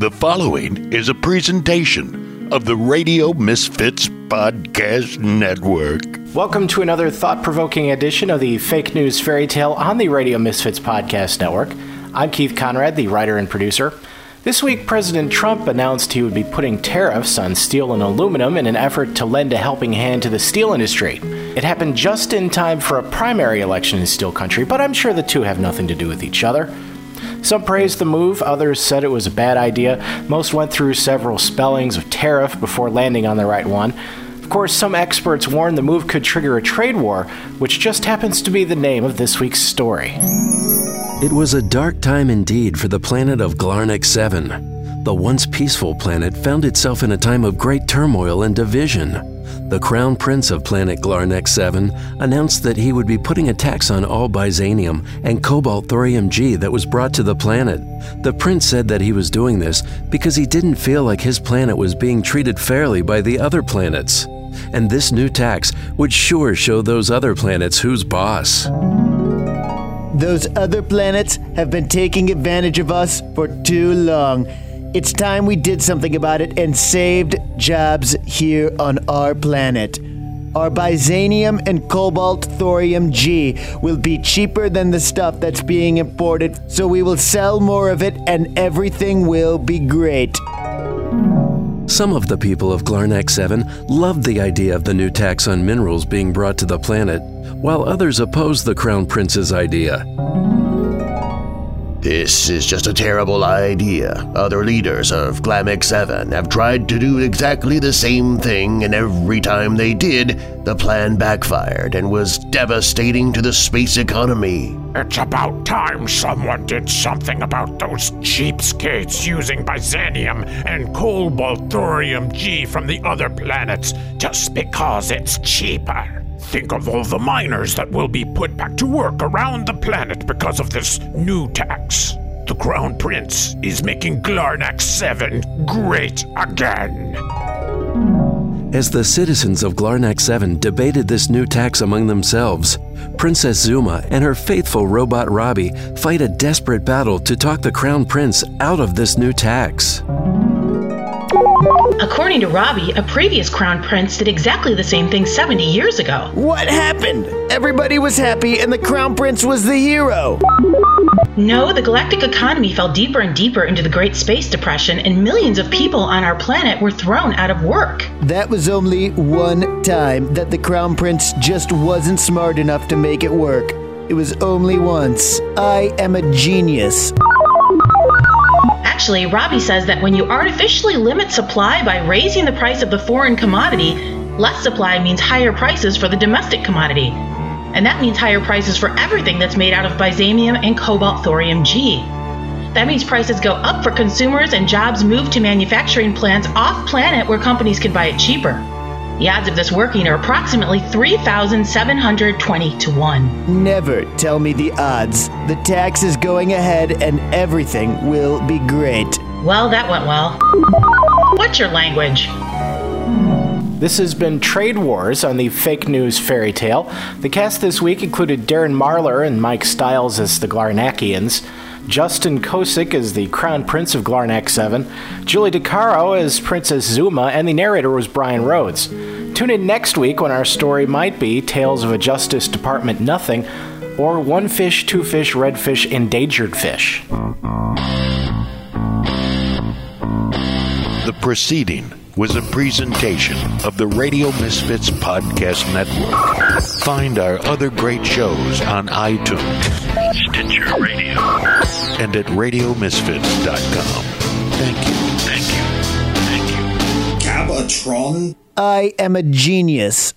The following is a presentation of the Radio Misfits Podcast Network. Welcome to another thought provoking edition of the Fake News Fairy Tale on the Radio Misfits Podcast Network. I'm Keith Conrad, the writer and producer. This week, President Trump announced he would be putting tariffs on steel and aluminum in an effort to lend a helping hand to the steel industry. It happened just in time for a primary election in steel country, but I'm sure the two have nothing to do with each other. Some praised the move, others said it was a bad idea. Most went through several spellings of tariff before landing on the right one. Of course, some experts warned the move could trigger a trade war, which just happens to be the name of this week's story. It was a dark time indeed for the planet of Glarnek 7. The once peaceful planet found itself in a time of great turmoil and division. The Crown Prince of planet Glarnex 7 announced that he would be putting a tax on all byzanium and cobalt thorium G that was brought to the planet. The prince said that he was doing this because he didn't feel like his planet was being treated fairly by the other planets. And this new tax would sure show those other planets who's boss. Those other planets have been taking advantage of us for too long. It's time we did something about it and saved jobs here on our planet. Our byzanium and cobalt thorium G will be cheaper than the stuff that's being imported, so we will sell more of it and everything will be great. Some of the people of Glarnek 7 loved the idea of the new tax on minerals being brought to the planet, while others opposed the Crown Prince's idea. This is just a terrible idea. Other leaders of Glamek 7 have tried to do exactly the same thing, and every time they did, the plan backfired and was devastating to the space economy. It's about time someone did something about those cheapskates using byzanium and cobalt thorium G from the other planets just because it's cheaper. Think of all the miners that will be put back to work around the planet because of this new tax. The Crown Prince is making Glarnak 7 great again. As the citizens of Glarnak 7 debated this new tax among themselves, Princess Zuma and her faithful robot Robbie fight a desperate battle to talk the Crown Prince out of this new tax. According to Robbie, a previous crown prince did exactly the same thing 70 years ago. What happened? Everybody was happy and the crown prince was the hero. No, the galactic economy fell deeper and deeper into the Great Space Depression, and millions of people on our planet were thrown out of work. That was only one time that the crown prince just wasn't smart enough to make it work. It was only once. I am a genius. Actually, Robbie says that when you artificially limit supply by raising the price of the foreign commodity, less supply means higher prices for the domestic commodity. And that means higher prices for everything that's made out of byzanium and cobalt thorium G. That means prices go up for consumers and jobs move to manufacturing plants off planet where companies can buy it cheaper. The odds of this working are approximately 3,720 to 1. Never tell me the odds. The tax is going ahead and everything will be great. Well, that went well. What's your language? This has been Trade Wars on the Fake News Fairy Tale. The cast this week included Darren Marlar and Mike Stiles as the Glarnakians. Justin Kosick as the Crown Prince of Glarnak 7, Julie DeCaro as Princess Zuma, and the narrator was Brian Rhodes. Tune in next week when our story might be Tales of a Justice Department Nothing or One Fish, Two Fish, Red Fish, Endangered Fish. The proceeding was a presentation of the Radio Misfits Podcast Network. Find our other great shows on iTunes, Stitcher Radio, and at RadioMisfits.com. Thank you, thank you, thank you. Gabatron? I am a genius.